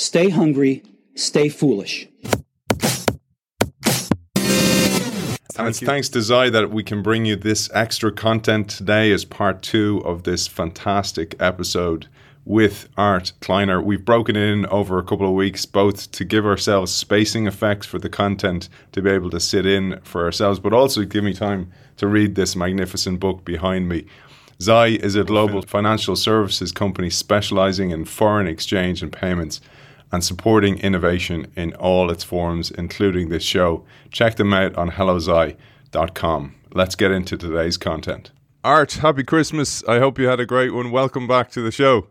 Stay hungry, stay foolish. and it's thanks to Zai that we can bring you this extra content today as part two of this fantastic episode with Art Kleiner. We've broken it in over a couple of weeks, both to give ourselves spacing effects for the content to be able to sit in for ourselves, but also give me time to read this magnificent book behind me. Zai is a global financial services company specializing in foreign exchange and payments and supporting innovation in all its forms, including this show. Check them out on hellozai.com. Let's get into today's content. Art, happy Christmas. I hope you had a great one. Welcome back to the show.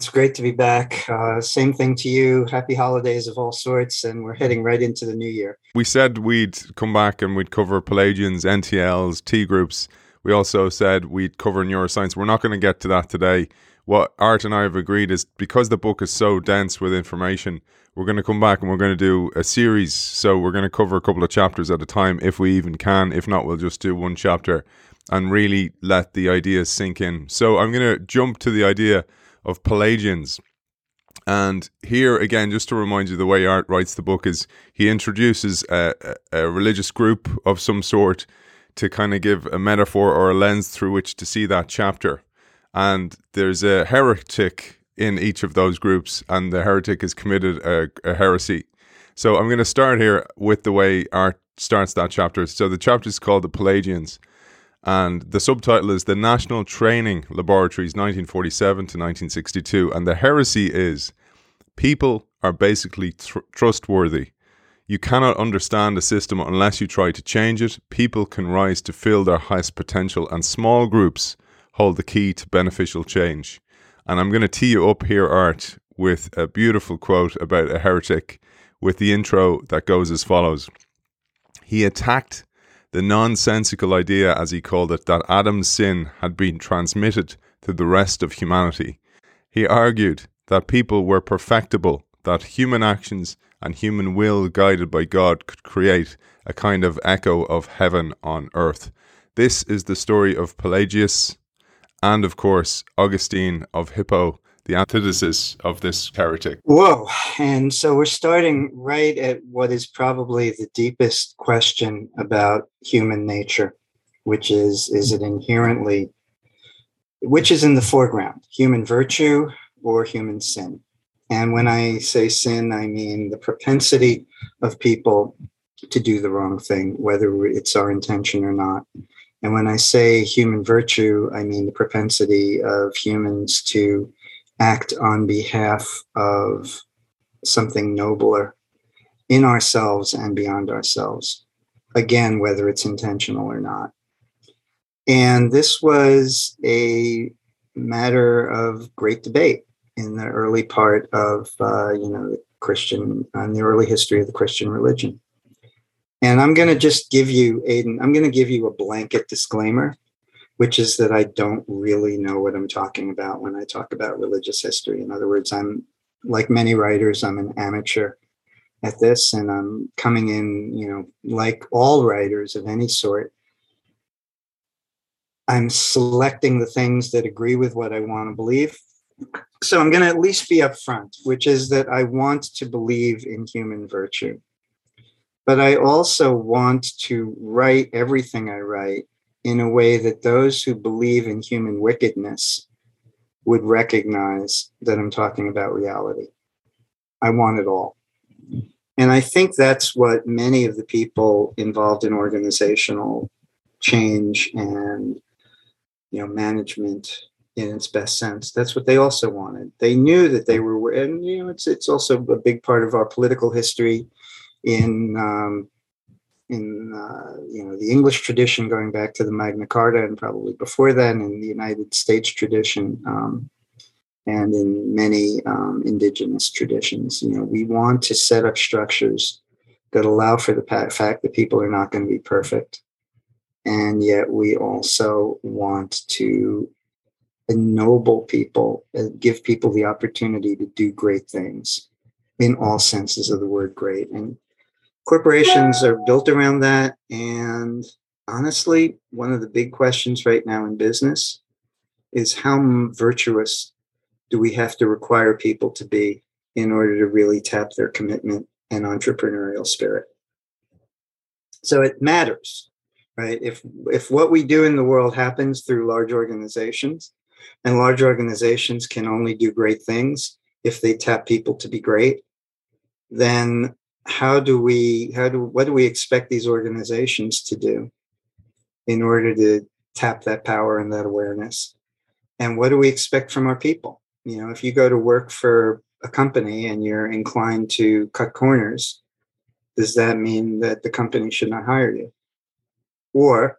It's great to be back. Uh, same thing to you. Happy holidays of all sorts, and we're heading right into the new year. We said we'd come back and we'd cover Pelagians, NTLs, T groups. We also said we'd cover neuroscience. We're not going to get to that today what Art and I have agreed is because the book is so dense with information, we're going to come back and we're going to do a series. So we're going to cover a couple of chapters at a time if we even can. If not, we'll just do one chapter and really let the ideas sink in. So I'm going to jump to the idea of Pelagians. And here again, just to remind you, the way Art writes the book is he introduces a, a religious group of some sort to kind of give a metaphor or a lens through which to see that chapter and there's a heretic in each of those groups, and the heretic has committed a, a heresy. So I'm going to start here with the way Art starts that chapter. So the chapter is called The Pelagians, and the subtitle is The National Training Laboratories 1947 to 1962. And the heresy is people are basically tr- trustworthy. You cannot understand a system unless you try to change it. People can rise to fill their highest potential, and small groups hold the key to beneficial change. And I'm going to tee you up here, Art, with a beautiful quote about a heretic with the intro that goes as follows He attacked the nonsensical idea, as he called it, that Adam's sin had been transmitted to the rest of humanity. He argued that people were perfectible, that human actions and human will guided by God could create a kind of echo of heaven on earth. This is the story of Pelagius, and of course Augustine of Hippo, the antithesis of this heretic. Whoa. And so we're starting right at what is probably the deepest question about human nature, which is is it inherently, which is in the foreground, human virtue or human sin? And when I say sin, I mean the propensity of people to do the wrong thing, whether it's our intention or not. And when I say human virtue, I mean the propensity of humans to act on behalf of something nobler in ourselves and beyond ourselves. Again, whether it's intentional or not. And this was a matter of great debate in the early part of, uh, you know, the Christian, in the early history of the Christian religion. And I'm going to just give you, Aiden, I'm going to give you a blanket disclaimer, which is that I don't really know what I'm talking about when I talk about religious history. In other words, I'm like many writers, I'm an amateur at this, and I'm coming in, you know, like all writers of any sort. I'm selecting the things that agree with what I want to believe. So I'm going to at least be upfront, which is that I want to believe in human virtue. But I also want to write everything I write in a way that those who believe in human wickedness would recognize that I'm talking about reality. I want it all. And I think that's what many of the people involved in organizational change and you know management in its best sense that's what they also wanted they knew that they were and you know it's it's also a big part of our political history in um, in uh, you know the English tradition, going back to the Magna Carta, and probably before then in the United States tradition, um, and in many um, indigenous traditions. You know, we want to set up structures that allow for the fact that people are not going to be perfect, and yet we also want to ennoble people, uh, give people the opportunity to do great things in all senses of the word great and corporations are built around that. And honestly, one of the big questions right now in business is how virtuous do we have to require people to be in order to really tap their commitment and entrepreneurial spirit. So it matters, right? If if what we do in the world happens through large organizations, and large organizations can only do great things if they tap people to be great, then how do we how do what do we expect these organizations to do in order to tap that power and that awareness? And what do we expect from our people? You know, if you go to work for a company and you're inclined to cut corners, does that mean that the company should not hire you? Or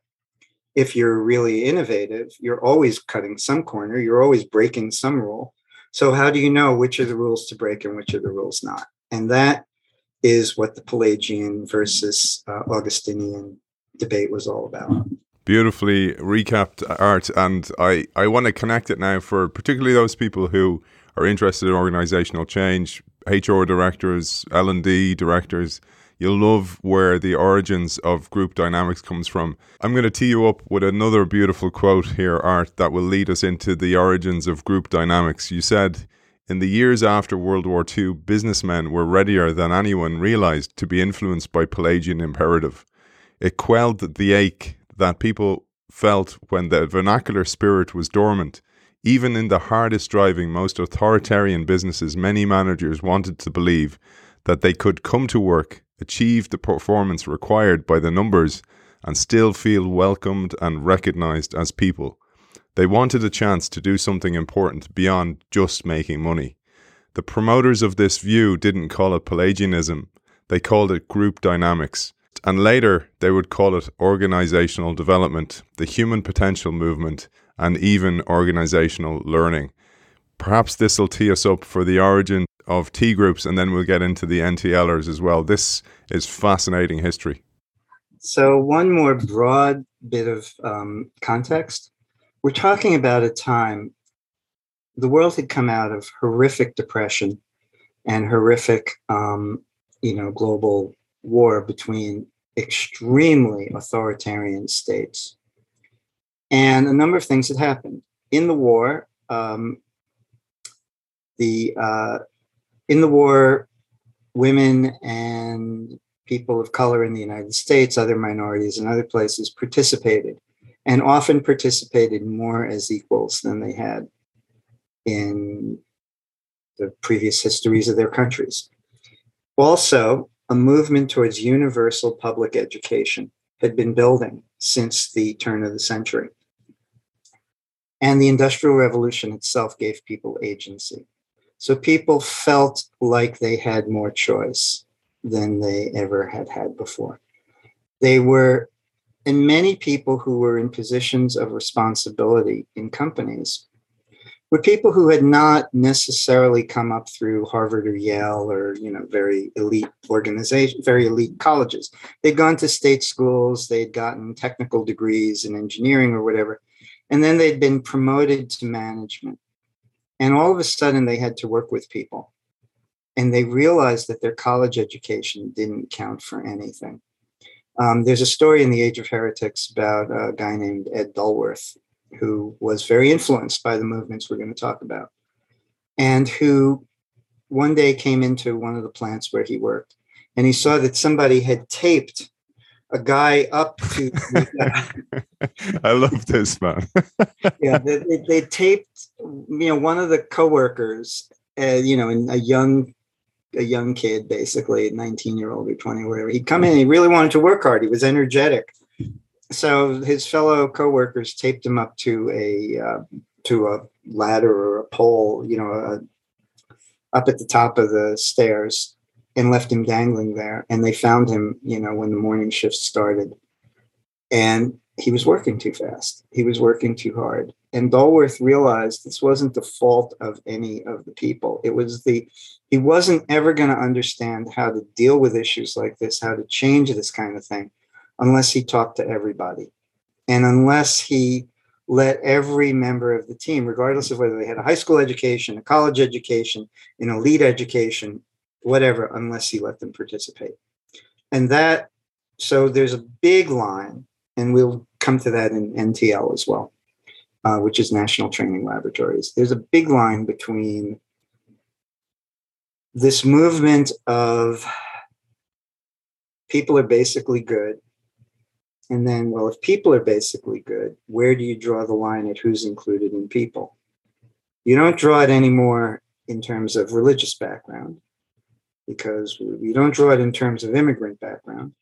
if you're really innovative, you're always cutting some corner, you're always breaking some rule. So, how do you know which are the rules to break and which are the rules not? And that is what the Pelagian versus uh, Augustinian debate was all about. Beautifully recapped, Art. And I, I want to connect it now for particularly those people who are interested in organizational change, HR directors, L&D directors, You'll love where the origins of group dynamics comes from. I'm going to tee you up with another beautiful quote here, Art, that will lead us into the origins of group dynamics. You said, in the years after World War II, businessmen were readier than anyone realized to be influenced by Pelagian imperative. It quelled the ache that people felt when the vernacular spirit was dormant. Even in the hardest driving, most authoritarian businesses, many managers wanted to believe that they could come to work achieve the performance required by the numbers, and still feel welcomed and recognized as people. They wanted a chance to do something important beyond just making money. The promoters of this view didn't call it Pelagianism, they called it group dynamics. And later, they would call it organizational development, the human potential movement, and even organizational learning. Perhaps this will tee us up for the origin of T groups, and then we'll get into the NTLers as well. This is fascinating history. So, one more broad bit of um, context. We're talking about a time the world had come out of horrific depression and horrific, um, you know, global war between extremely authoritarian states. And a number of things had happened. In the war, um, the uh, in the war, women and people of color in the United States, other minorities in other places participated, and often participated more as equals than they had in the previous histories of their countries. Also, a movement towards universal public education had been building since the turn of the century. And the Industrial Revolution itself gave people agency. So people felt like they had more choice than they ever had had before. They were, and many people who were in positions of responsibility in companies were people who had not necessarily come up through Harvard or Yale or you know very elite organization, very elite colleges. They'd gone to state schools, they'd gotten technical degrees in engineering or whatever, and then they'd been promoted to management. And all of a sudden, they had to work with people. And they realized that their college education didn't count for anything. Um, there's a story in The Age of Heretics about a guy named Ed Dulworth, who was very influenced by the movements we're going to talk about, and who one day came into one of the plants where he worked. And he saw that somebody had taped a guy up to. I love this man. yeah, they, they, they, taped, you know, one of the coworkers, uh, you know, a young, a young kid, basically, nineteen year old or twenty, whatever. He'd come in, he really wanted to work hard. He was energetic, so his fellow coworkers taped him up to a uh, to a ladder or a pole, you know, uh, up at the top of the stairs and left him dangling there. And they found him, you know, when the morning shift started. And he was working too fast. He was working too hard. And Dulworth realized this wasn't the fault of any of the people. It was the, he wasn't ever going to understand how to deal with issues like this, how to change this kind of thing, unless he talked to everybody. And unless he let every member of the team, regardless of whether they had a high school education, a college education, an elite education, whatever, unless he let them participate. And that, so there's a big line, and we'll come to that in NTL as well, uh, which is National Training Laboratories. There's a big line between this movement of people are basically good. And then, well, if people are basically good, where do you draw the line at who's included in people? You don't draw it anymore in terms of religious background because you don't draw it in terms of immigrant background.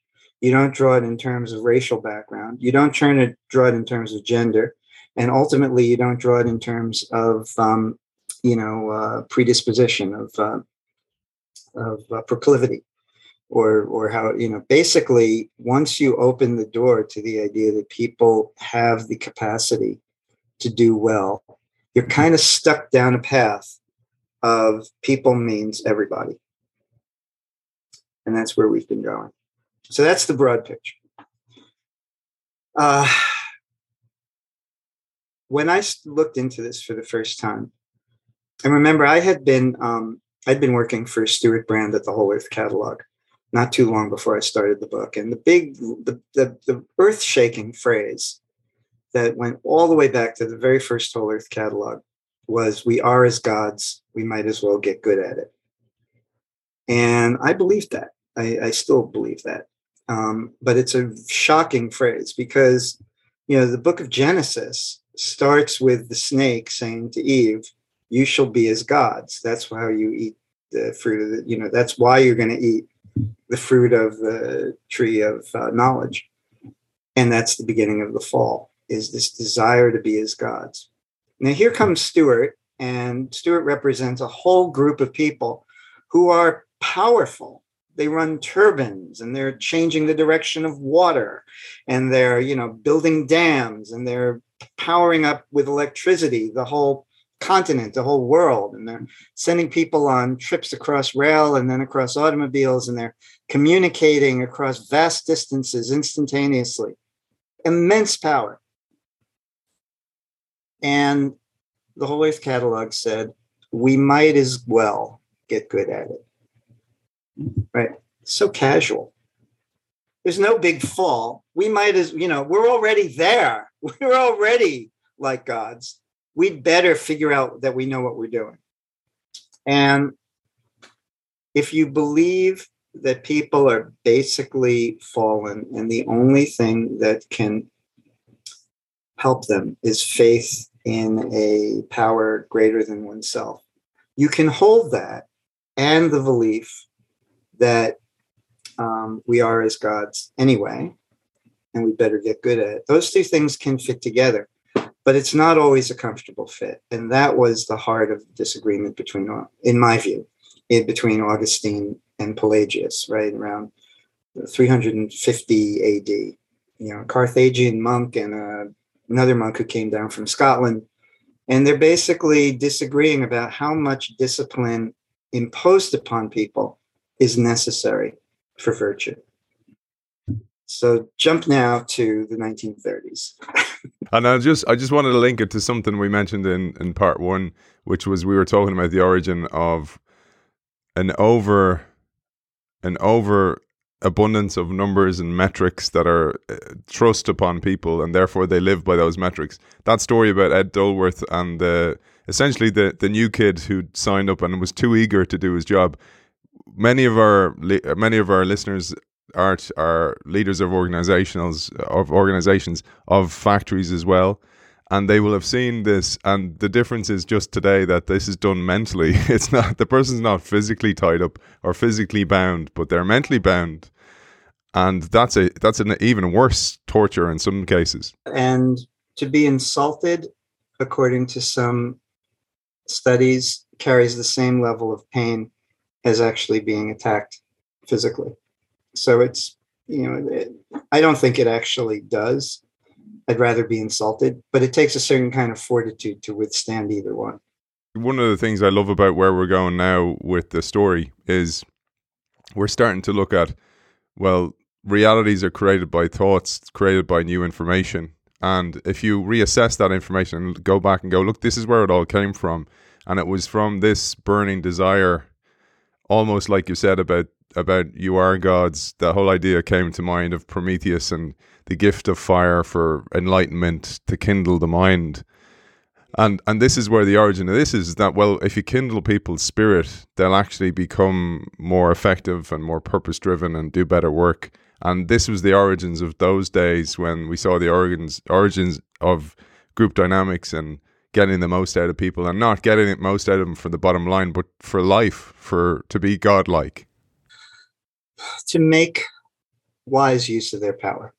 You don't draw it in terms of racial background. You don't turn it, draw it in terms of gender. And ultimately, you don't draw it in terms of, um, you know, uh, predisposition, of, uh, of uh, proclivity or or how you know basically once you open the door to the idea that people have the capacity to do well you're kind of stuck down a path of people means everybody. And that's where we've been going. So that's the broad picture. Uh, when i looked into this for the first time and remember i had been um, i'd been working for stewart brand at the whole earth catalog not too long before I started the book. And the big, the, the, the earth shaking phrase that went all the way back to the very first Whole Earth catalog was, We are as gods, we might as well get good at it. And I believed that. I, I still believe that. Um, but it's a shocking phrase because, you know, the book of Genesis starts with the snake saying to Eve, You shall be as gods. That's how you eat the fruit of the, you know, that's why you're going to eat the fruit of the tree of uh, knowledge. And that's the beginning of the fall, is this desire to be as gods. Now, here comes Stewart, and Stewart represents a whole group of people who are powerful. They run turbines and they're changing the direction of water and they're, you know, building dams and they're powering up with electricity the whole continent, the whole world, and they're sending people on trips across rail and then across automobiles, and they're communicating across vast distances instantaneously. Immense power. And the Whole Earth Catalog said, we might as well get good at it. Right? So casual. There's no big fall. We might as, you know, we're already there. We're already like gods we'd better figure out that we know what we're doing. And if you believe that people are basically fallen and the only thing that can help them is faith in a power greater than oneself, you can hold that and the belief that um, we are as gods anyway, and we better get good at it. Those two things can fit together but it's not always a comfortable fit. And that was the heart of the disagreement between, in my view, in between Augustine and Pelagius, right around 350 AD. You know, a Carthaginian monk and uh, another monk who came down from Scotland, and they're basically disagreeing about how much discipline imposed upon people is necessary for virtue. So jump now to the 1930s. and I just I just wanted to link it to something we mentioned in in part one, which was we were talking about the origin of an over an over abundance of numbers and metrics that are uh, thrust upon people and therefore they live by those metrics. That story about ed dulworth and the essentially the the new kid who signed up and was too eager to do his job. Many of our many of our listeners art are leaders of organizations of organizations of factories as well. And they will have seen this. And the difference is just today that this is done mentally. It's not the person's not physically tied up or physically bound but they're mentally bound. And that's a that's an even worse torture in some cases. And to be insulted according to some studies carries the same level of pain as actually being attacked physically so it's you know it, i don't think it actually does. I'd rather be insulted but it takes a certain kind of fortitude to withstand either one. One of the things i love about where we're going now with the story is we're starting to look at well realities are created by thoughts created by new information. And if you reassess that information and go back and go look this is where it all came from. And it was from this burning desire almost like you said about about you are gods, the whole idea came to mind of Prometheus and the gift of fire for enlightenment to kindle the mind. And and this is where the origin of this is that well, if you kindle people's spirit, they'll actually become more effective and more purpose driven and do better work. And this was the origins of those days when we saw the origins origins of group dynamics and getting the most out of people and not getting the most out of them for the bottom line, but for life, for to be godlike. To make wise use of their power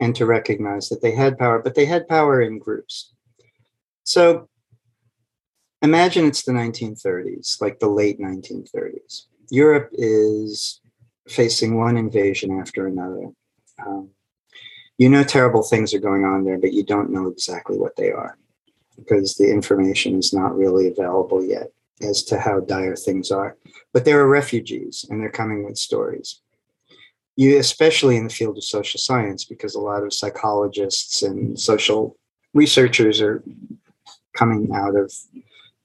and to recognize that they had power, but they had power in groups. So imagine it's the 1930s, like the late 1930s. Europe is facing one invasion after another. Um, you know terrible things are going on there, but you don't know exactly what they are because the information is not really available yet as to how dire things are. But there are refugees and they're coming with stories. You, especially in the field of social science, because a lot of psychologists and social researchers are coming out of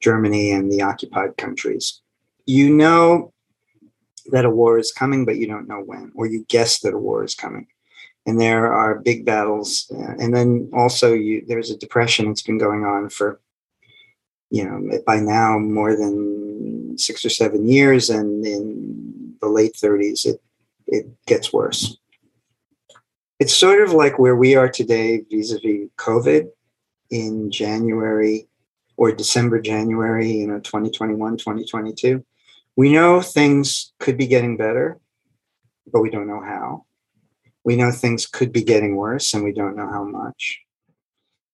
Germany and the occupied countries. You know that a war is coming, but you don't know when, or you guess that a war is coming and there are big battles. Uh, and then also, you, there's a depression that's been going on for, you know, by now more than six or seven years, and in the late 30s, it it gets worse. It's sort of like where we are today vis-a-vis COVID in January or December, January, you know, 2021, 2022. We know things could be getting better, but we don't know how we know things could be getting worse and we don't know how much.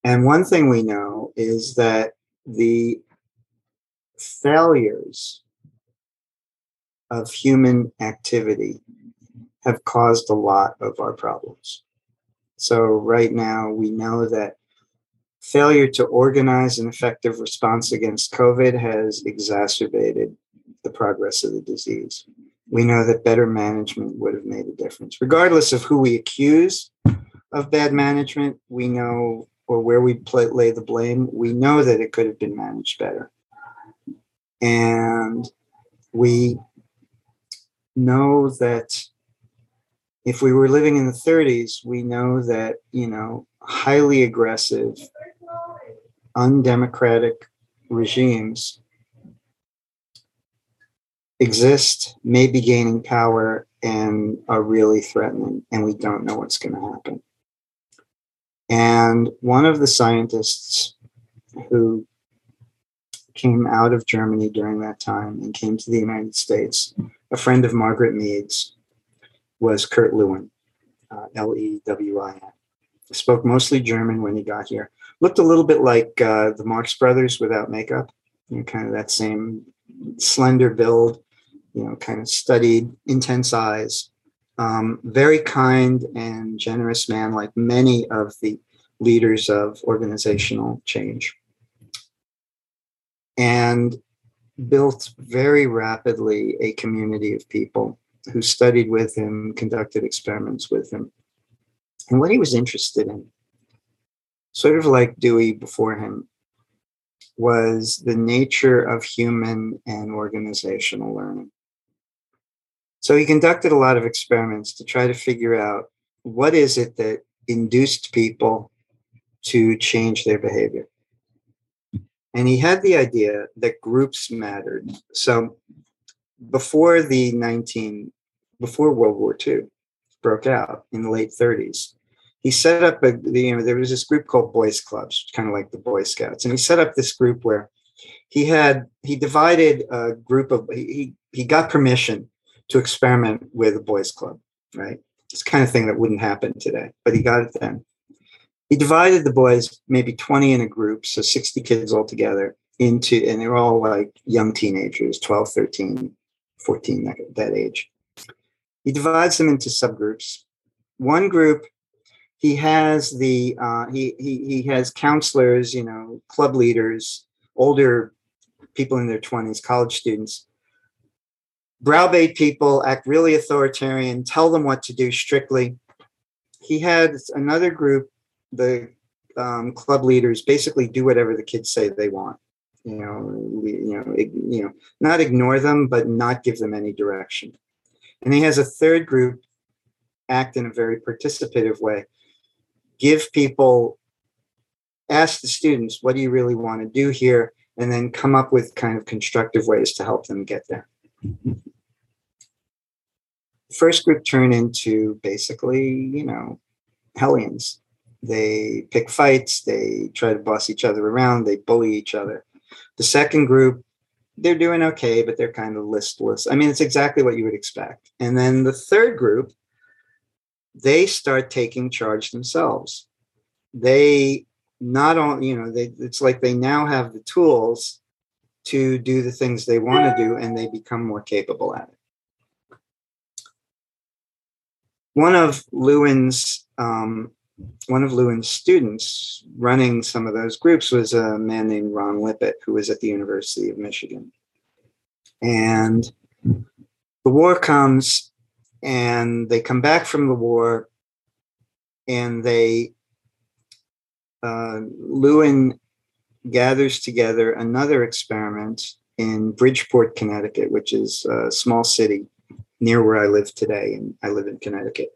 And one thing we know is that the failures of human activity have caused a lot of our problems. So, right now, we know that failure to organize an effective response against COVID has exacerbated the progress of the disease we know that better management would have made a difference. Regardless of who we accuse of bad management, we know, or where we play, lay the blame, we know that it could have been managed better. And we know that if we were living in the 30s, we know that, you know, highly aggressive, undemocratic regimes exist, may be gaining power, and are really threatening, and we don't know what's going to happen. And one of the scientists who came out of Germany during that time and came to the United States, a friend of Margaret Mead's, was Kurt Lewin, uh, L E W I N. Spoke mostly German when he got here. Looked a little bit like uh, the Marx Brothers without makeup, you know, kind of that same slender build, you know, kind of studied, intense eyes, um, very kind and generous man, like many of the leaders of organizational change. And built very rapidly a community of people who studied with him, conducted experiments with him. And what he was interested in, sort of like Dewey before him, was the nature of human and organizational learning. So he conducted a lot of experiments to try to figure out what is it that induced people to change their behavior. And he had the idea that groups mattered. So before the 19 before World War II broke out in the late 30s, he set up a you know there was this group called boys clubs kind of like the boy scouts and he set up this group where he had he divided a group of he he got permission to experiment with a boys club, right? It's kind of thing that wouldn't happen today, but he got it then. He divided the boys, maybe 20 in a group, so 60 kids all together, into, and they're all like young teenagers, 12, 13, 14, that, that age. He divides them into subgroups. One group, he has the uh, he, he he has counselors, you know, club leaders, older people in their 20s, college students, browbeat people, act really authoritarian, tell them what to do strictly. He had another group, the um, club leaders, basically do whatever the kids say they want. You know, you know, you know, not ignore them, but not give them any direction. And he has a third group act in a very participative way, give people ask the students, what do you really want to do here? And then come up with kind of constructive ways to help them get there. First group turn into basically, you know, hellions. They pick fights, they try to boss each other around, they bully each other. The second group, they're doing okay, but they're kind of listless. I mean, it's exactly what you would expect. And then the third group, they start taking charge themselves. They not only, you know, they, it's like they now have the tools to do the things they want to do and they become more capable at it. One of Lewin's um, one of Lewin's students running some of those groups was a man named Ron Lippitt, who was at the University of Michigan. And the war comes, and they come back from the war, and they uh, Lewin gathers together another experiment in Bridgeport, Connecticut, which is a small city near where I live today, and I live in Connecticut.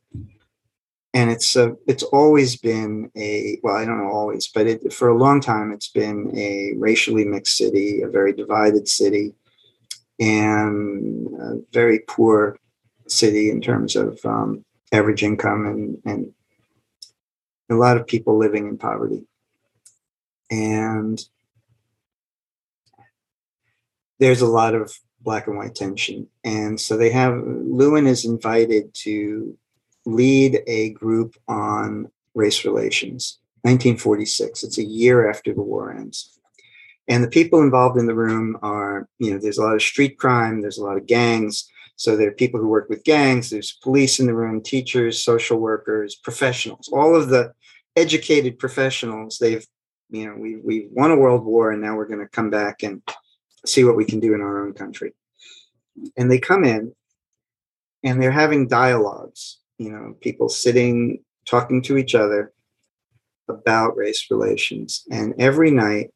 And it's a, it's always been a well, I don't know always, but it, for a long time it's been a racially mixed city, a very divided city, and a very poor city in terms of um, average income and, and a lot of people living in poverty. And there's a lot of black and white tension. And so they have, Lewin is invited to lead a group on race relations, 1946. It's a year after the war ends. And the people involved in the room are, you know, there's a lot of street crime, there's a lot of gangs. So there are people who work with gangs, there's police in the room, teachers, social workers, professionals, all of the educated professionals. They've, you know, we we won a world war and now we're going to come back and see what we can do in our own country. And they come in and they're having dialogues, you know, people sitting talking to each other about race relations. And every night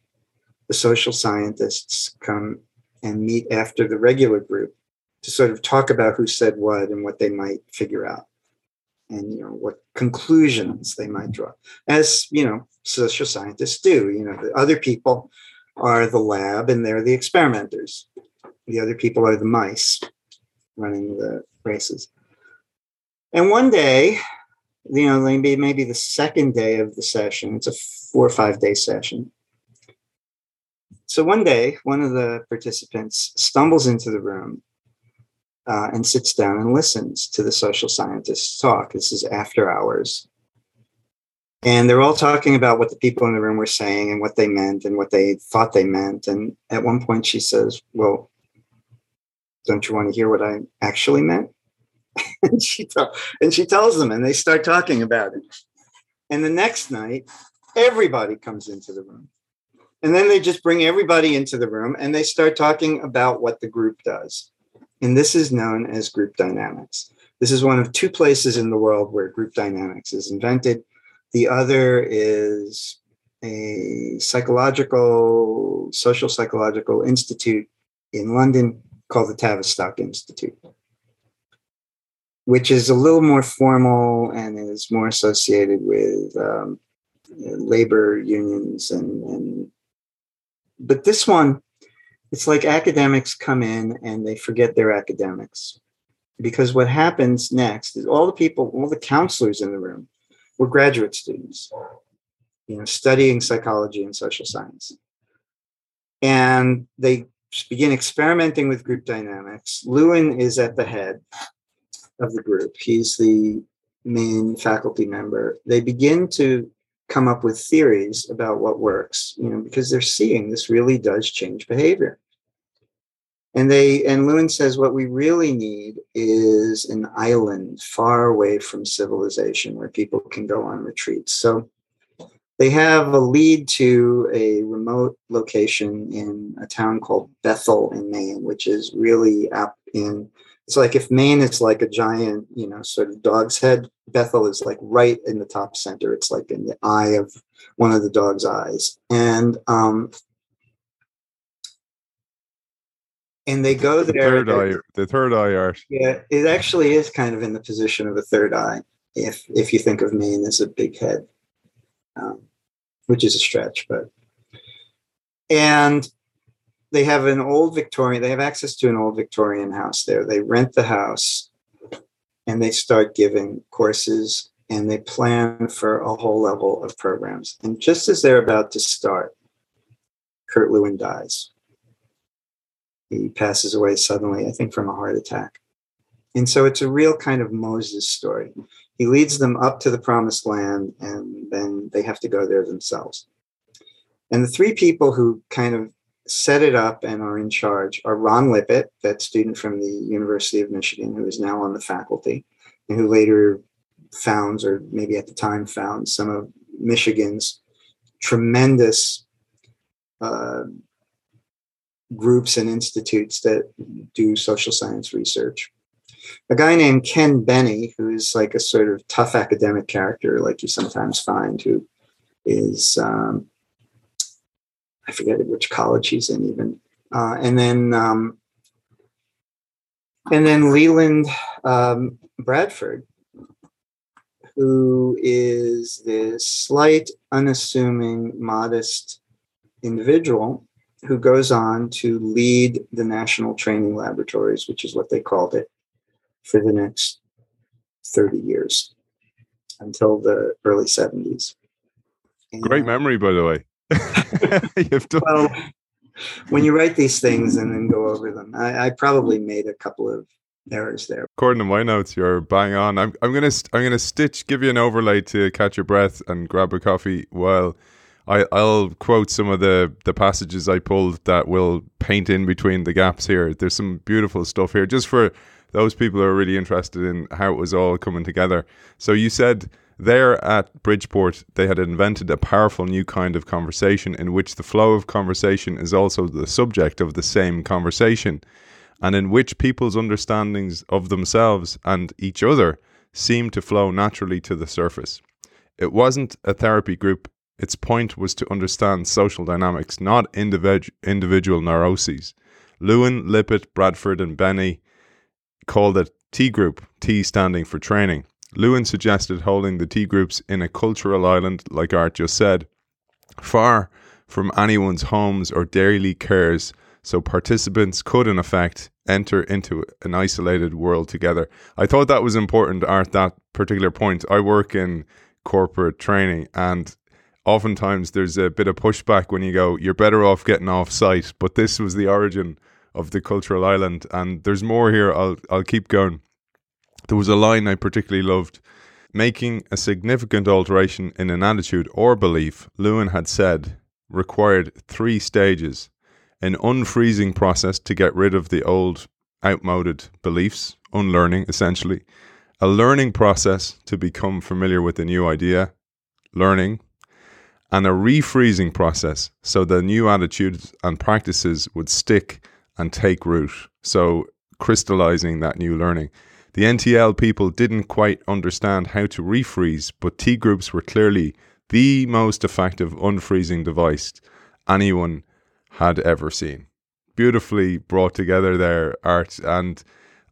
the social scientists come and meet after the regular group to sort of talk about who said what and what they might figure out and you know what conclusions they might draw as you know social scientists do you know the other people are the lab and they're the experimenters the other people are the mice running the races and one day you know maybe maybe the second day of the session it's a four or five day session so one day one of the participants stumbles into the room uh, and sits down and listens to the social scientists talk. This is after hours. And they're all talking about what the people in the room were saying and what they meant and what they thought they meant. And at one point, she says, Well, don't you want to hear what I actually meant? and, she t- and she tells them, and they start talking about it. And the next night, everybody comes into the room. And then they just bring everybody into the room and they start talking about what the group does. And this is known as group dynamics. This is one of two places in the world where group dynamics is invented. The other is a psychological, social psychological institute in London called the Tavistock Institute, which is a little more formal and is more associated with um, labor unions and, and but this one it's like academics come in and they forget their academics. Because what happens next is all the people all the counselors in the room were graduate students you know studying psychology and social science. And they begin experimenting with group dynamics. Lewin is at the head of the group. He's the main faculty member. They begin to come up with theories about what works, you know, because they're seeing this really does change behavior. And they and Lewin says what we really need is an island far away from civilization where people can go on retreats. So they have a lead to a remote location in a town called Bethel in Maine, which is really up in it's like if Maine is like a giant, you know, sort of dog's head, Bethel is like right in the top center. It's like in the eye of one of the dog's eyes. And um and they go there. The third eye, the third eye art. Yeah, it actually is kind of in the position of a third eye, if if you think of Maine as a big head. Um, which is a stretch, but and they have an old Victorian, they have access to an old Victorian house there. They rent the house and they start giving courses and they plan for a whole level of programs. And just as they're about to start, Kurt Lewin dies. He passes away suddenly, I think, from a heart attack. And so it's a real kind of Moses story. He leads them up to the promised land, and then they have to go there themselves. And the three people who kind of set it up and are in charge are Ron Lippitt, that student from the University of Michigan, who is now on the faculty, and who later founds, or maybe at the time found, some of Michigan's tremendous uh, groups and institutes that do social science research. A guy named Ken Benne, who is like a sort of tough academic character, like you sometimes find, who is um, I forget which college he's in even. Uh, and then um, and then Leland um, Bradford, who is this slight, unassuming, modest individual who goes on to lead the National Training Laboratories, which is what they called it, for the next 30 years until the early 70s. And Great memory, by the way. Done. Well, when you write these things and then go over them, I, I, probably made a couple of errors there. According to my notes, you're bang on. I'm, I'm gonna I'm gonna stitch, give you an overlay to catch your breath and grab a coffee while. I, I'll quote some of the, the passages I pulled that will paint in between the gaps here. There's some beautiful stuff here, just for those people who are really interested in how it was all coming together. So you said there at Bridgeport, they had invented a powerful new kind of conversation in which the flow of conversation is also the subject of the same conversation, and in which people's understandings of themselves and each other seem to flow naturally to the surface. It wasn't a therapy group, its point was to understand social dynamics, not individ- individual neuroses. Lewin, Lippitt, Bradford, and Benne called it T group, T standing for training. Lewin suggested holding the T groups in a cultural island, like Art just said, far from anyone's homes or daily cares, so participants could, in effect, enter into an isolated world together. I thought that was important, Art, that particular point. I work in corporate training, and oftentimes there's a bit of pushback when you go, you're better off getting off site. But this was the origin of the cultural island, and there's more here. I'll I'll keep going. There was a line I particularly loved. Making a significant alteration in an attitude or belief, Lewin had said, required three stages an unfreezing process to get rid of the old, outmoded beliefs, unlearning essentially, a learning process to become familiar with the new idea, learning, and a refreezing process so the new attitudes and practices would stick and take root. So, crystallizing that new learning. The NTL people didn't quite understand how to refreeze, but T groups were clearly the most effective unfreezing device anyone had ever seen. Beautifully brought together there, art, and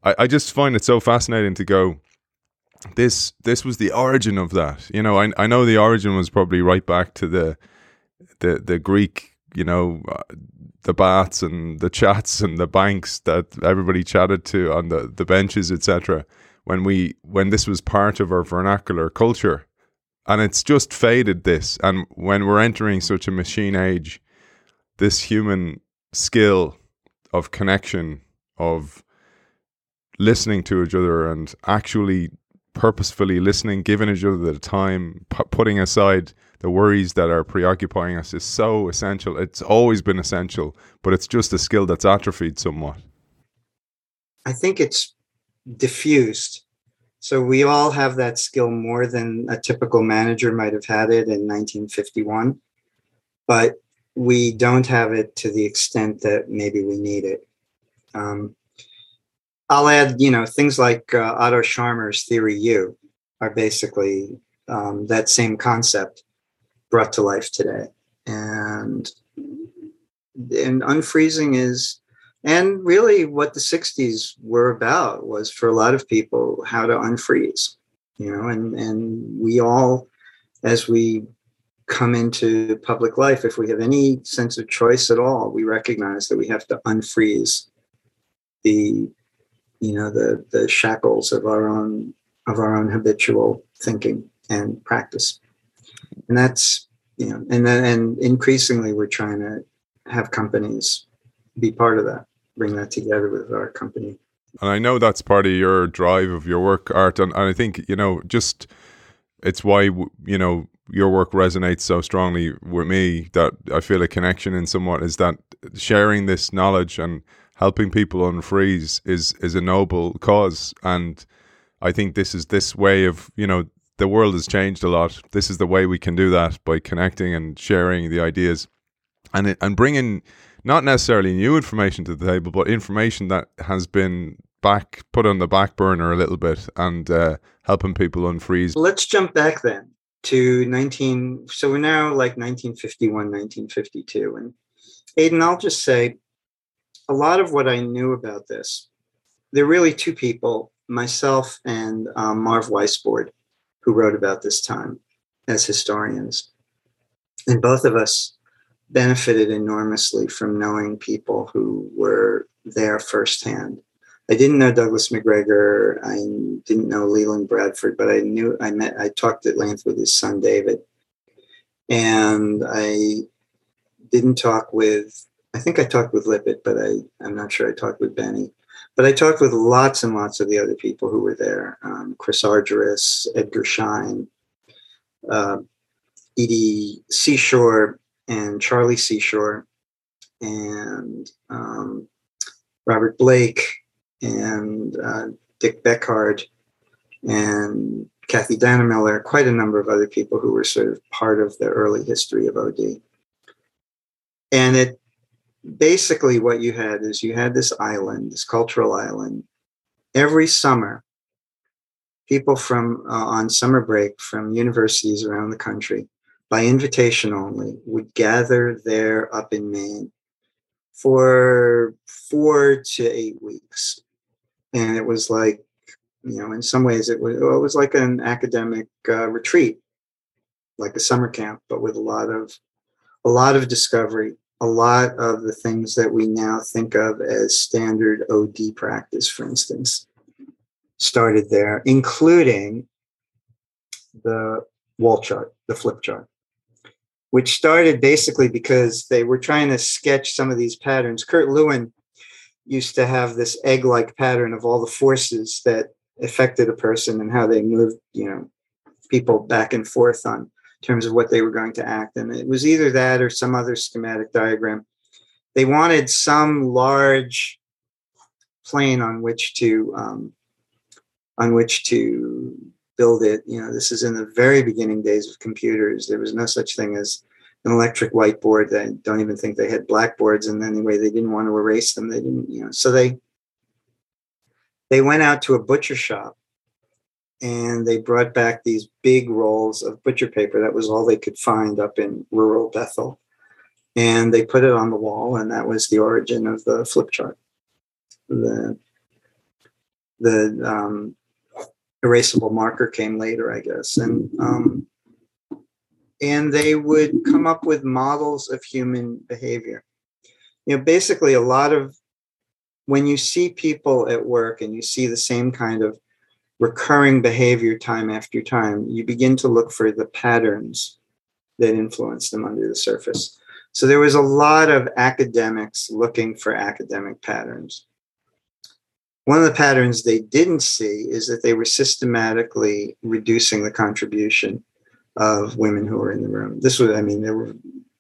I, I just find it so fascinating to go. This this was the origin of that. You know, I I know the origin was probably right back to the the the Greek. You know, uh, the baths and the chats and the banks that everybody chatted to on the, the benches, etc. When we when this was part of our vernacular culture, and it's just faded this. And when we're entering such a machine age, this human skill of connection, of listening to each other, and actually purposefully listening, giving each other the time, pu- putting aside the worries that are preoccupying us is so essential. It's always been essential, but it's just a skill that's atrophied somewhat. I think it's diffused. So we all have that skill more than a typical manager might have had it in 1951, but we don't have it to the extent that maybe we need it. Um, I'll add, you know, things like uh, Otto Scharmer's theory U are basically um, that same concept brought to life today. And and unfreezing is and really what the 60s were about was for a lot of people how to unfreeze you know and and we all as we come into public life, if we have any sense of choice at all, we recognize that we have to unfreeze the, you know, the the shackles of our own of our own habitual thinking and practice. And that's, you know, and then and increasingly we're trying to have companies be part of that, bring that together with our company. And I know that's part of your drive of your work, Art. And, and I think, you know, just it's why, you know, your work resonates so strongly with me that I feel a connection in somewhat is that sharing this knowledge and helping people unfreeze is is a noble cause. And I think this is this way of you know the world has changed a lot. This is the way we can do that by connecting and sharing the ideas and it, and bringing not necessarily new information to the table but information that has been back put on the back burner a little bit and uh, helping people unfreeze. Let's jump back then to 19 so we're now like 1951 1952 and aidan i'll just say a lot of what i knew about this there are really two people myself and um, marv weisbord who wrote about this time as historians and both of us benefited enormously from knowing people who were there firsthand I didn't know Douglas McGregor. I didn't know Leland Bradford, but I knew I met. I talked at length with his son David, and I didn't talk with. I think I talked with Lippitt, but I I'm not sure I talked with Benne. But I talked with lots and lots of the other people who were there: um, Chris Argyris, Edgar Schein, uh, Edie Seashore, and Charlie Seashore, and um, Robert Blake and uh, Dick Beckhard and Kathy Dannemiller, quite a number of other people who were sort of part of the early history of OD. And it basically what you had is you had this island, this cultural island. Every summer, people from uh, on summer break from universities around the country, by invitation only, would gather there up in Maine for four to eight weeks and it was like you know in some ways it was well, it was like an academic uh, retreat like a summer camp but with a lot of a lot of discovery a lot of the things that we now think of as standard od practice for instance started there including the wall chart the flip chart which started basically because they were trying to sketch some of these patterns. Kurt lewin used to have this egg-like pattern of all the forces that affected a person and how they moved, you know, people back and forth on terms of what they were going to act. And it was either that or some other schematic diagram. They wanted some large plane on which to um, on which to build it. You know, this is in the very beginning days of computers. There was no such thing as an electric whiteboard. I don't even think they had blackboards. And anyway, they didn't want to erase them. They didn't, you know, so they they went out to a butcher shop and they brought back these big rolls of butcher paper. That was all they could find up in rural Bethel. And they put it on the wall, and that was the origin of the flip chart. The the um, erasable marker came later, I guess. And um, and they would come up with models of human behavior. You know, basically, a lot of when you see people at work and you see the same kind of recurring behavior time after time, you begin to look for the patterns that influence them under the surface. So there was a lot of academics looking for academic patterns. One of the patterns they didn't see is that they were systematically reducing the contribution of women who were in the room. This was, I mean, there were,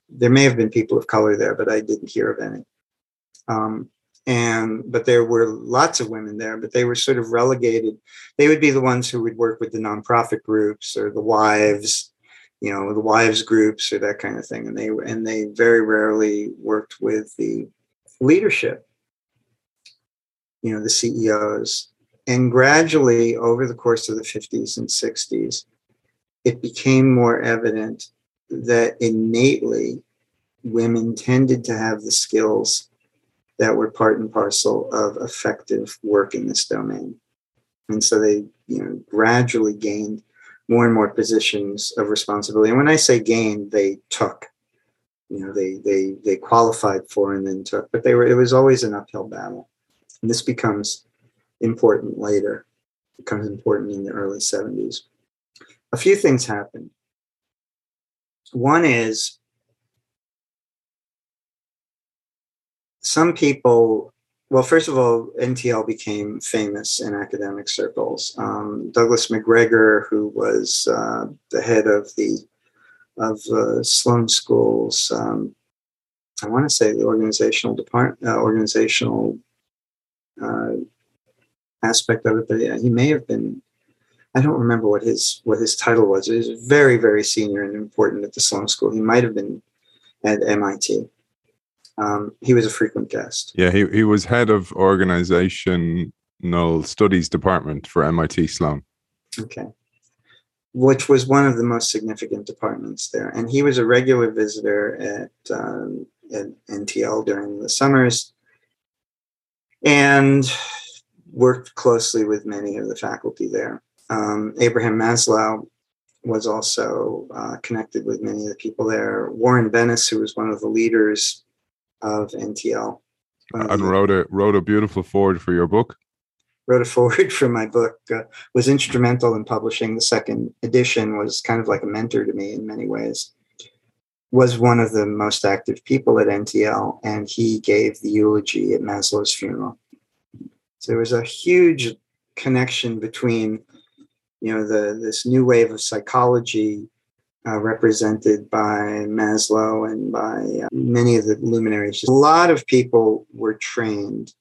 there may have been people of color there, but I didn't hear of any. Um, and but there were lots of women there, but they were sort of relegated. They would be the ones who would work with the nonprofit groups or the wives, you know, the wives groups or that kind of thing. And they and they very rarely worked with the leadership, you know, the CEOs. And gradually, over the course of the 50s and 60s, it became more evident that innately women tended to have the skills that were part and parcel of effective work in this domain. And so they, you know, gradually gained more and more positions of responsibility. And when I say gained, they took. You know, they they they qualified for and then took, but they were it was always an uphill battle. And this becomes important later, becomes important in the early 70s. A few things happened. One is some people well, first of all, NTL became famous in academic circles. Um, Douglas McGregor, who was uh, the head of the of uh, Sloan School's, um, I want to say the organizational department, uh, organizational uh, aspect of it, but yeah, he may have been. I don't remember what his what his title was. He was very very senior and important at the Sloan School. He might have been at MIT. Um, he was a frequent guest. Yeah, he, he was head of organizational studies department for MIT Sloan. Okay. Which was one of the most significant departments there. And he was a regular visitor at, um, at NTL during the summers and worked closely with many of the faculty there. Um, Abraham Maslow was also uh, connected with many of the people there. Warren Bennis, who was one of the leaders of NTL. And wrote a wrote a beautiful forward for your book. Wrote a forward for my book. Uh, was instrumental in publishing the second edition. Was kind of like a mentor to me in many ways. Was one of the most active people at NTL, and he gave the eulogy at Maslow's funeral. So there was a huge connection between, you know, the this new wave of psychology uh, represented by Maslow and by uh, many of the luminaries. A lot of people were trained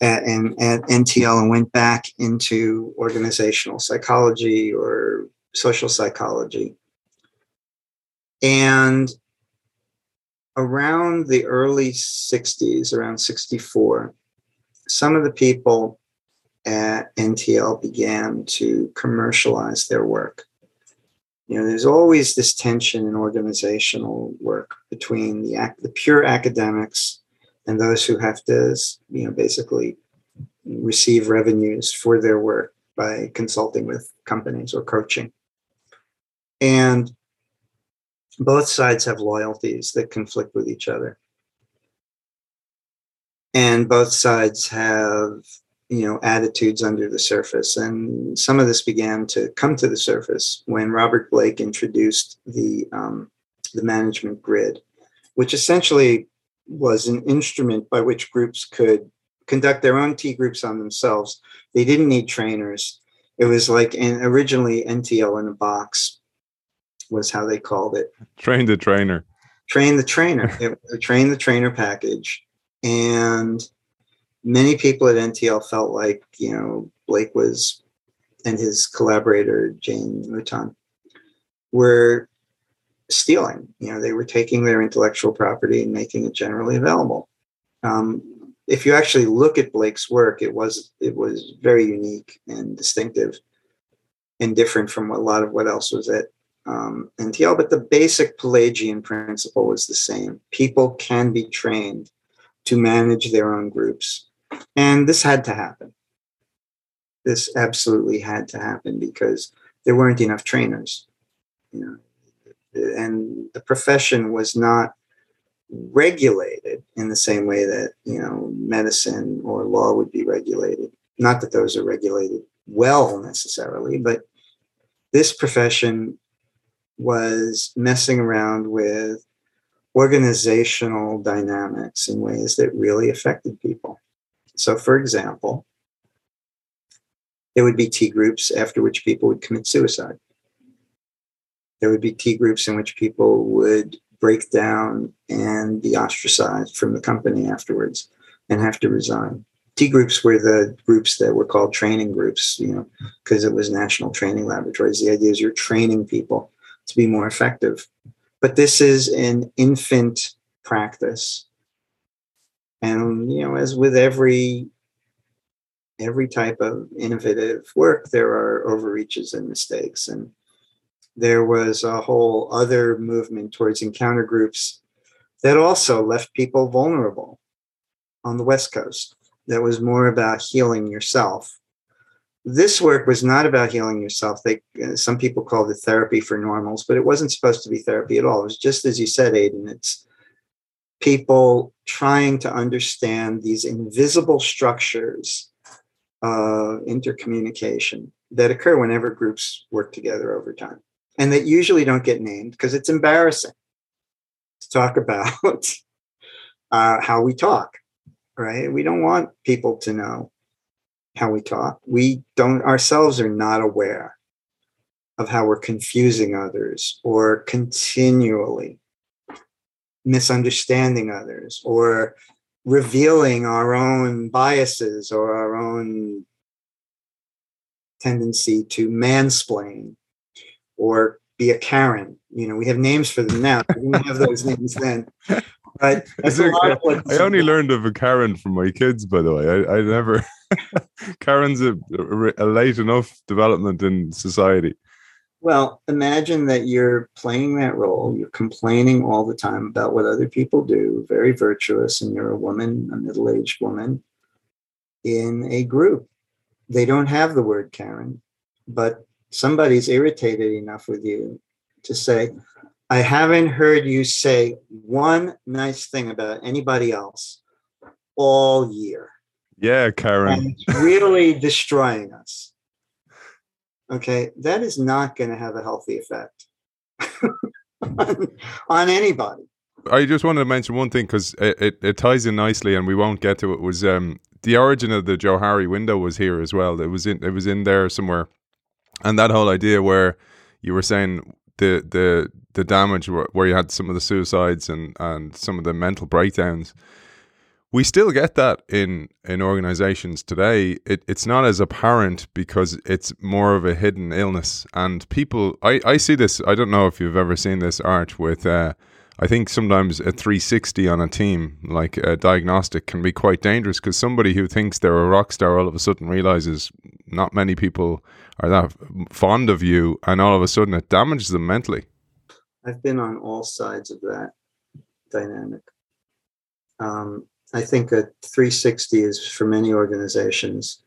at, at NTL and went back into organizational psychology or social psychology. And around the early 60s, around 64, some of the people at NTL began to commercialize their work you know there's always this tension in organizational work between the act the pure academics and those who have to you know basically receive revenues for their work by consulting with companies or coaching. And both sides have loyalties that conflict with each other. And both sides have you know attitudes under the surface. And some of this began to come to the surface when robert blake introduced the um, the management grid which essentially was an instrument by which groups could conduct their own t groups on themselves. They didn't need trainers. It was like and originally ntl in a box was how they called it. Train the trainer. Train the trainer. Train the trainer package. And many people at NTL felt like, you know, Blake was and his collaborator, Jane Mouton, were stealing. You know, they were taking their intellectual property and making it generally available. Um, if you actually look at Blake's work, it was it was very unique and distinctive and different from a lot of what else was at um, NTL. But the basic Pelagian principle was the same. People can be trained to manage their own groups and this had to happen. This absolutely had to happen because there weren't enough trainers. You know, and the profession was not regulated in the same way that you know medicine or law would be regulated. Not that those are regulated well necessarily, but this profession was messing around with organizational dynamics in ways that really affected people. So, for example, there would be T groups after which people would commit suicide. There would be T groups in which people would break down and be ostracized from the company afterwards and have to resign. T groups were the groups that were called training groups, you know, because it was national training laboratories. The idea is you're training people to be more effective. But this is an infant practice and you know as with every every type of innovative work there are overreaches and mistakes and there was a whole other movement towards encounter groups that also left people vulnerable on the west coast that was more about healing yourself this work was not about healing yourself. They, uh, some people called it therapy for normals, but it wasn't supposed to be therapy at all. It was just as you said, Aidan. It's people trying to understand these invisible structures of intercommunication that occur whenever groups work together over time, and that usually don't get named because it's embarrassing to talk about uh, how we talk. Right? We don't want people to know how we talk. We don't ourselves are not aware of how we're confusing others or continually misunderstanding others or revealing our own biases or our own tendency to mansplain or be a Karen. You know, we have names for them now. We didn't have those names then. But I only learned of a Karen from my kids, by the way. I, I never. Karen's a, a late enough development in society. Well, imagine that you're playing that role. You're complaining all the time about what other people do, very virtuous, and you're a woman, a middle aged woman in a group. They don't have the word Karen, but somebody's irritated enough with you to say, I haven't heard you say one nice thing about anybody else all year. Yeah, Karen. And it's really destroying us. Okay, that is not going to have a healthy effect on, on, anybody. I just wanted to mention one thing because it, it, it, ties in nicely, and we won't get to it. Was um, the origin of the Johari window was here as well? It was in it was in there somewhere, and that whole idea where you were saying the the the damage where, where you had some of the suicides and and some of the mental breakdowns we still get that in in organizations today. It, it's not as apparent because it's more of a hidden illness. And people i i see this i don't know if you've ever seen this art with uh, i think sometimes a 360 on a team like a diagnostic can be quite dangerous because somebody who thinks they're a rock star all of a sudden realizes not many people are that fond of you and all of a sudden it damages them mentally. I've been on all sides of that dynamic. Um, I think a 360 is for many organizations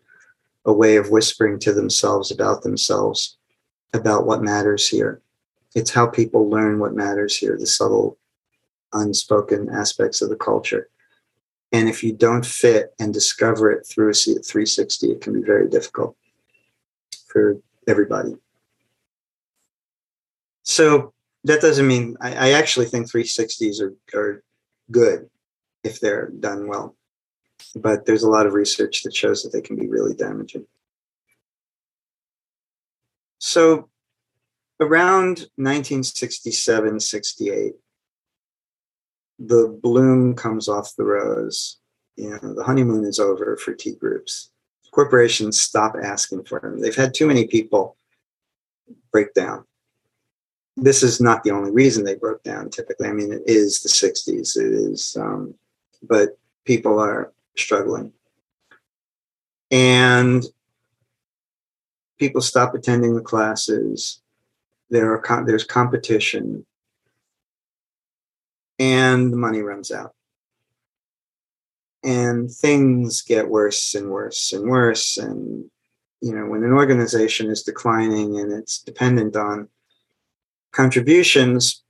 a way of whispering to themselves about themselves, about what matters here. It's how people learn what matters here, the subtle, unspoken aspects of the culture. And if you don't fit and discover it through a 360, it can be very difficult for everybody. So that doesn't mean I, I actually think 360s are, are good if they're done well. But there's a lot of research that shows that they can be really damaging. So around 1967, 68, the bloom comes off the rose. You know, the honeymoon is over for T groups. Corporations stop asking for them. They've had too many people break down. This is not the only reason they broke down typically. I mean, it is the 60s. It is um, but people are struggling. And people stop attending the classes. There are there's competition, and the money runs out. And things get worse and worse and worse. And you know, when an organization is declining and it's dependent on contributions,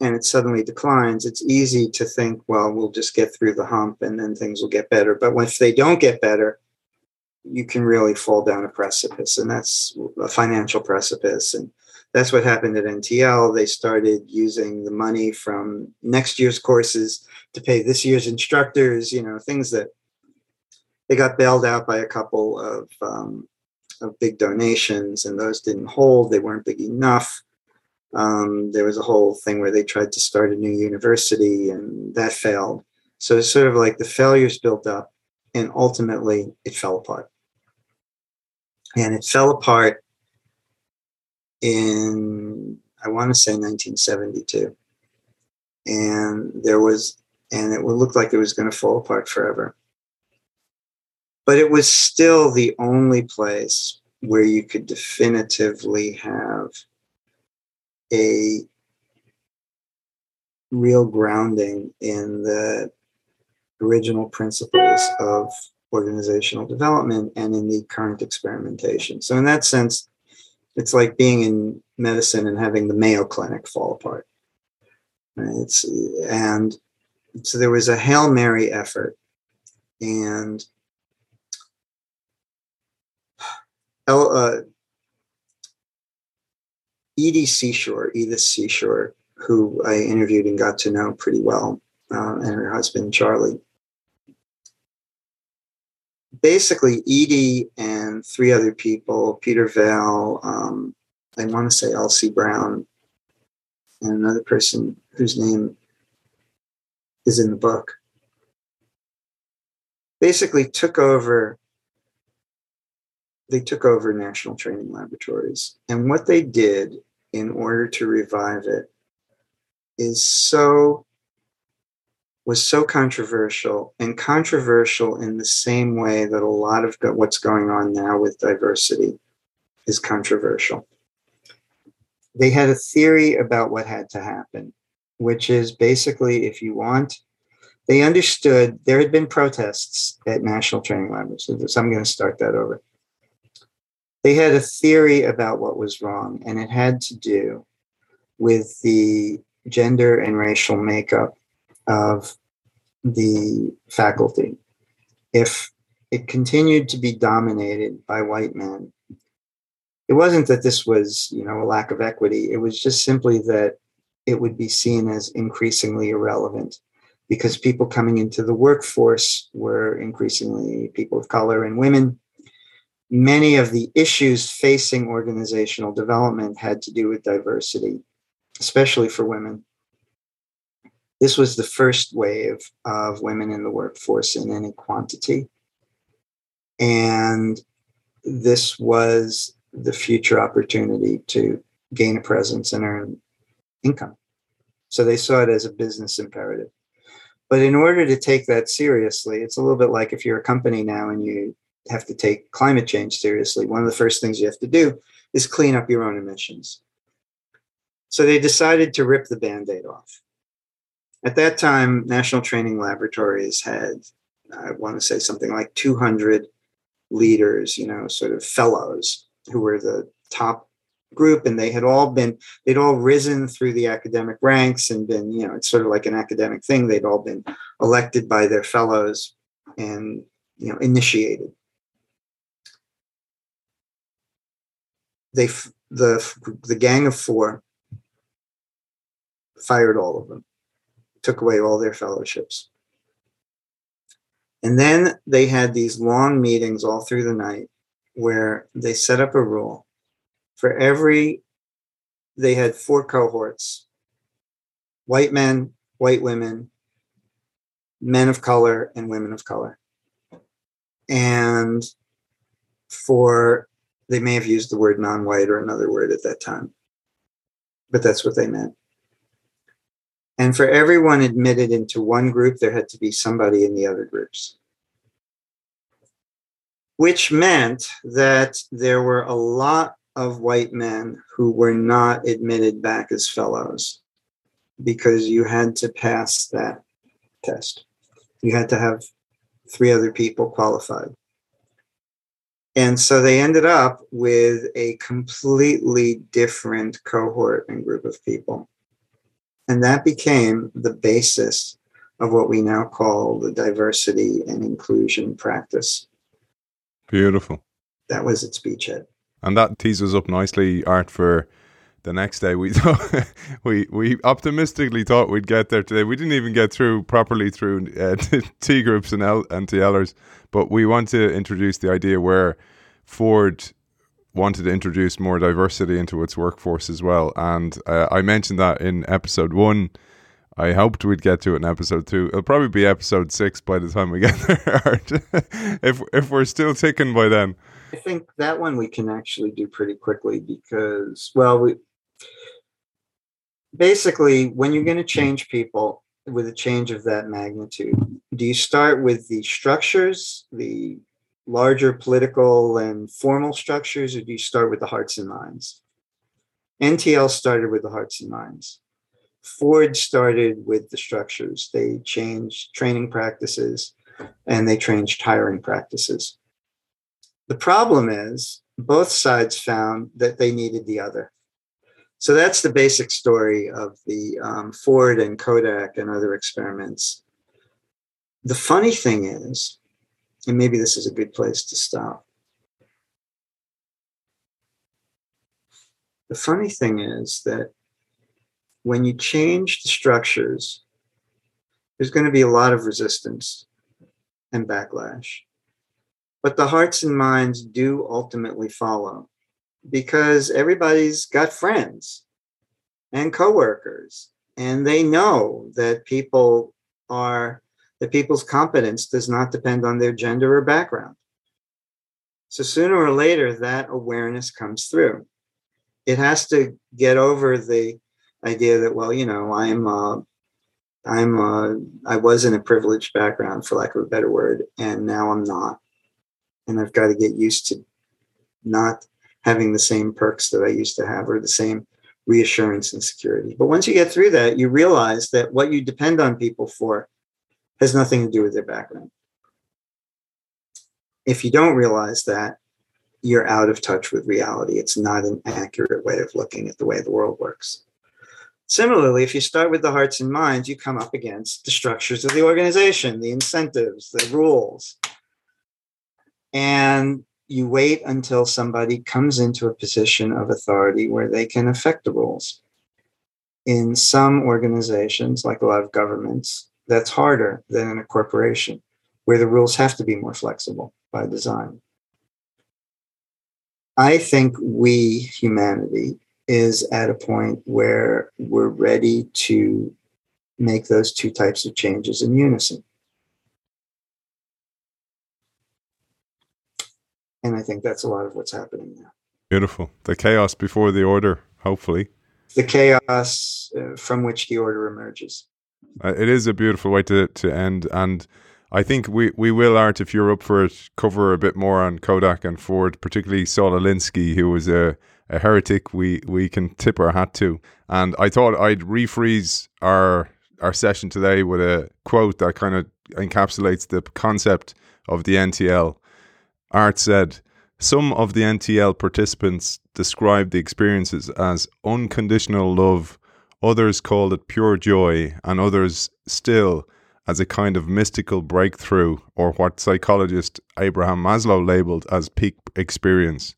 and it suddenly declines, it's easy to think, well, we'll just get through the hump and then things will get better. But if they don't get better, you can really fall down a precipice, and that's a financial precipice. And that's what happened at NTL. They started using the money from next year's courses to pay this year's instructors, you know, things that they got bailed out by a couple of, um, of big donations, and those didn't hold. They weren't big enough um, there was a whole thing where they tried to start a new university and that failed. So it's sort of like the failures built up and ultimately it fell apart. And it fell apart in, I want to say 1972. And there was, and it looked like it was going to fall apart forever. But it was still the only place where you could definitively have a real grounding in the original principles of organizational development and in the current experimentation. So, in that sense, it's like being in medicine and having the Mayo Clinic fall apart. Right? It's and so there was a hail mary effort, and uh, Edie Seashore, Edith Seashore, who I interviewed and got to know pretty well, uh, and her husband Charlie. Basically, Edie and three other people, Peter Vaill, um, I want to say Elsie Brown, and another person whose name is in the book, basically took over they took over national training laboratories and what they did in order to revive it is so was so controversial and controversial in the same way that a lot of what's going on now with diversity is controversial. They had a theory about what had to happen, which is basically if you want, they understood there had been protests at National Training Laboratories. So I'm going to start that over. They had a theory about what was wrong, and it had to do with the gender and racial makeup of the faculty. If it continued to be dominated by white men, it wasn't that this was, you know, a lack of equity. It was just simply that it would be seen as increasingly irrelevant because people coming into the workforce were increasingly people of color and women. Many of the issues facing organizational development had to do with diversity especially for women. This was the first wave of women in the workforce in any quantity. And this was the future opportunity to gain a presence and earn income. So they saw it as a business imperative. But in order to take that seriously, it's a little bit like if you're a company now and you have to take climate change seriously, one of the first things you have to do is clean up your own emissions. So they decided to rip the band aid off. At that time, National Training Laboratories had, I want to say something like 200 leaders, you know, sort of fellows who were the top group and they had all been they'd all risen through the academic ranks and been you know it's sort of like an academic thing they'd all been elected by their fellows and you know initiated they the the gang of four fired all of them, took away all their fellowships. And then they had these long meetings all through the night where they set up a rule for every, they had four cohorts white men, white women, men of color, and women of color. And for, they may have used the word non white or another word at that time, but that's what they meant. And for everyone admitted into one group, there had to be somebody in the other groups. Which meant that there were a lot of white men who were not admitted back as fellows because you had to pass that test. You had to have three other people qualified. And so they ended up with a completely different cohort and group of people. And that became the basis of what we now call the diversity and inclusion practice. Beautiful. That was its beachhead. And that teases up nicely, Art, for the next day. We thought we we optimistically thought we'd get there today. We didn't even get through properly through uh, T groups and L and TLers, but we want to introduce the idea where Ford wanted to introduce more diversity into its workforce as well. And uh, I mentioned that in episode one. I hoped we'd get to it in episode two. It'll probably be episode six by the time we get there. if if we're still ticking by then. I think that one we can actually do pretty quickly because well we basically when you're going to change people with a change of that magnitude, do you start with the structures, the larger political and formal structures, or do you start with the hearts and minds? NTL started with the hearts and minds. Ford started with the structures. They changed training practices. and they changed hiring practices. The problem is both sides found that they needed the other. So that's the basic story of the um, Ford and Kodak and other experiments. The funny thing is, and maybe this is a good place to stop. The funny thing is that when you change the structures, there's going to be a lot of resistance and backlash. But the hearts and minds do ultimately follow because everybody's got friends and coworkers and they know that people are that people's competence does not depend on their gender or background. So sooner or later that awareness comes through. It has to get over the idea that well you know i'm uh, i'm uh, i was in a privileged background for lack of a better word and now i'm not. And i've got to get used to not having the same perks that I used to have or the same reassurance and security. But once you get through that, you realize that what you depend on people for has nothing to do with their background. If you don't realize that, you're out of touch with reality. It's not an accurate way of looking at the way the world works. Similarly, if you start with the hearts and minds, you come up against the structures of the organization, the incentives, the rules. And you wait until somebody comes into a position of authority where they can affect the rules. In some organizations, like a lot of governments, that's harder than in a corporation, where the rules have to be more flexible by design. I think we, humanity, is at a point where we're ready to make those two types of changes in unison. And I think that's a lot of what's happening now. Beautiful. The chaos before the order, hopefully. The chaos uh, from which the order emerges. Uh, it is a beautiful way to, to end. And I think we, we will, Art, if you're up for it, cover a bit more on Kodak and Ford, particularly Saul Alinsky, who was a, a heretic we, we can tip our hat to. And I thought I'd refreeze our our session today with a quote that kind of encapsulates the concept of the NTL. Art said, Some of the NTL participants described the experiences as unconditional love, others called it pure joy, and others still as a kind of mystical breakthrough, or what psychologist Abraham Maslow labeled as peak experience.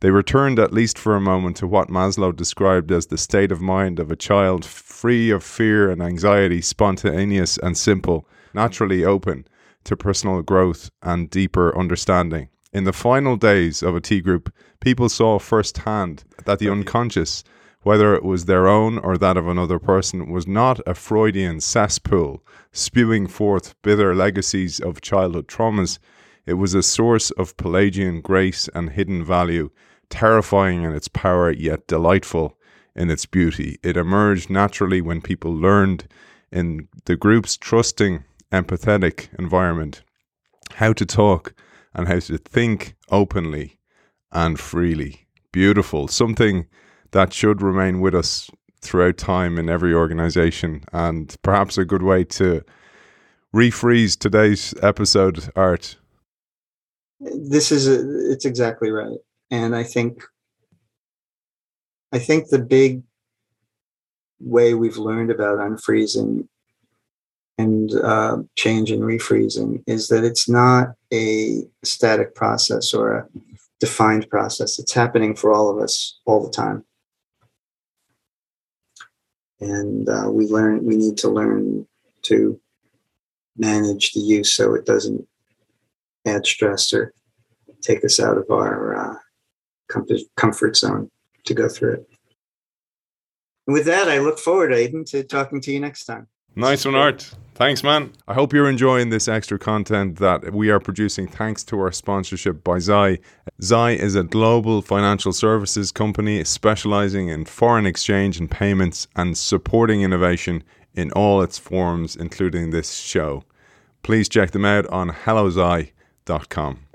They returned at least for a moment to what Maslow described as the state of mind of a child free of fear and anxiety, spontaneous and simple, naturally open to personal growth and deeper understanding. In the final days of a T group, people saw firsthand that the unconscious, whether it was their own or that of another person, was not a Freudian cesspool spewing forth bitter legacies of childhood traumas. It was a source of Pelagian grace and hidden value, terrifying in its power yet delightful in its beauty. It emerged naturally when people learned in the group's trusting empathetic environment, how to talk and how to think openly and freely. Beautiful. Something that should remain with us throughout time in every organization, and perhaps a good way to refreeze today's episode, Art. This is a, it's exactly right, and I think I think the big way we've learned about unfreezing and uh, change and refreezing is that it's not a static process or a defined process. It's happening for all of us all the time. And uh, we learn, we need to learn to manage the use so it doesn't add stress or take us out of our uh, comfort, zone to go through it. And with that, I look forward, Aidan, to talking to you next time. Nice one, Art. Thanks, man. I hope you're enjoying this extra content that we are producing thanks to our sponsorship by Zai. Zai is a global financial services company specializing in foreign exchange and payments and supporting innovation in all its forms, including this show. Please check them out on hellozai.com.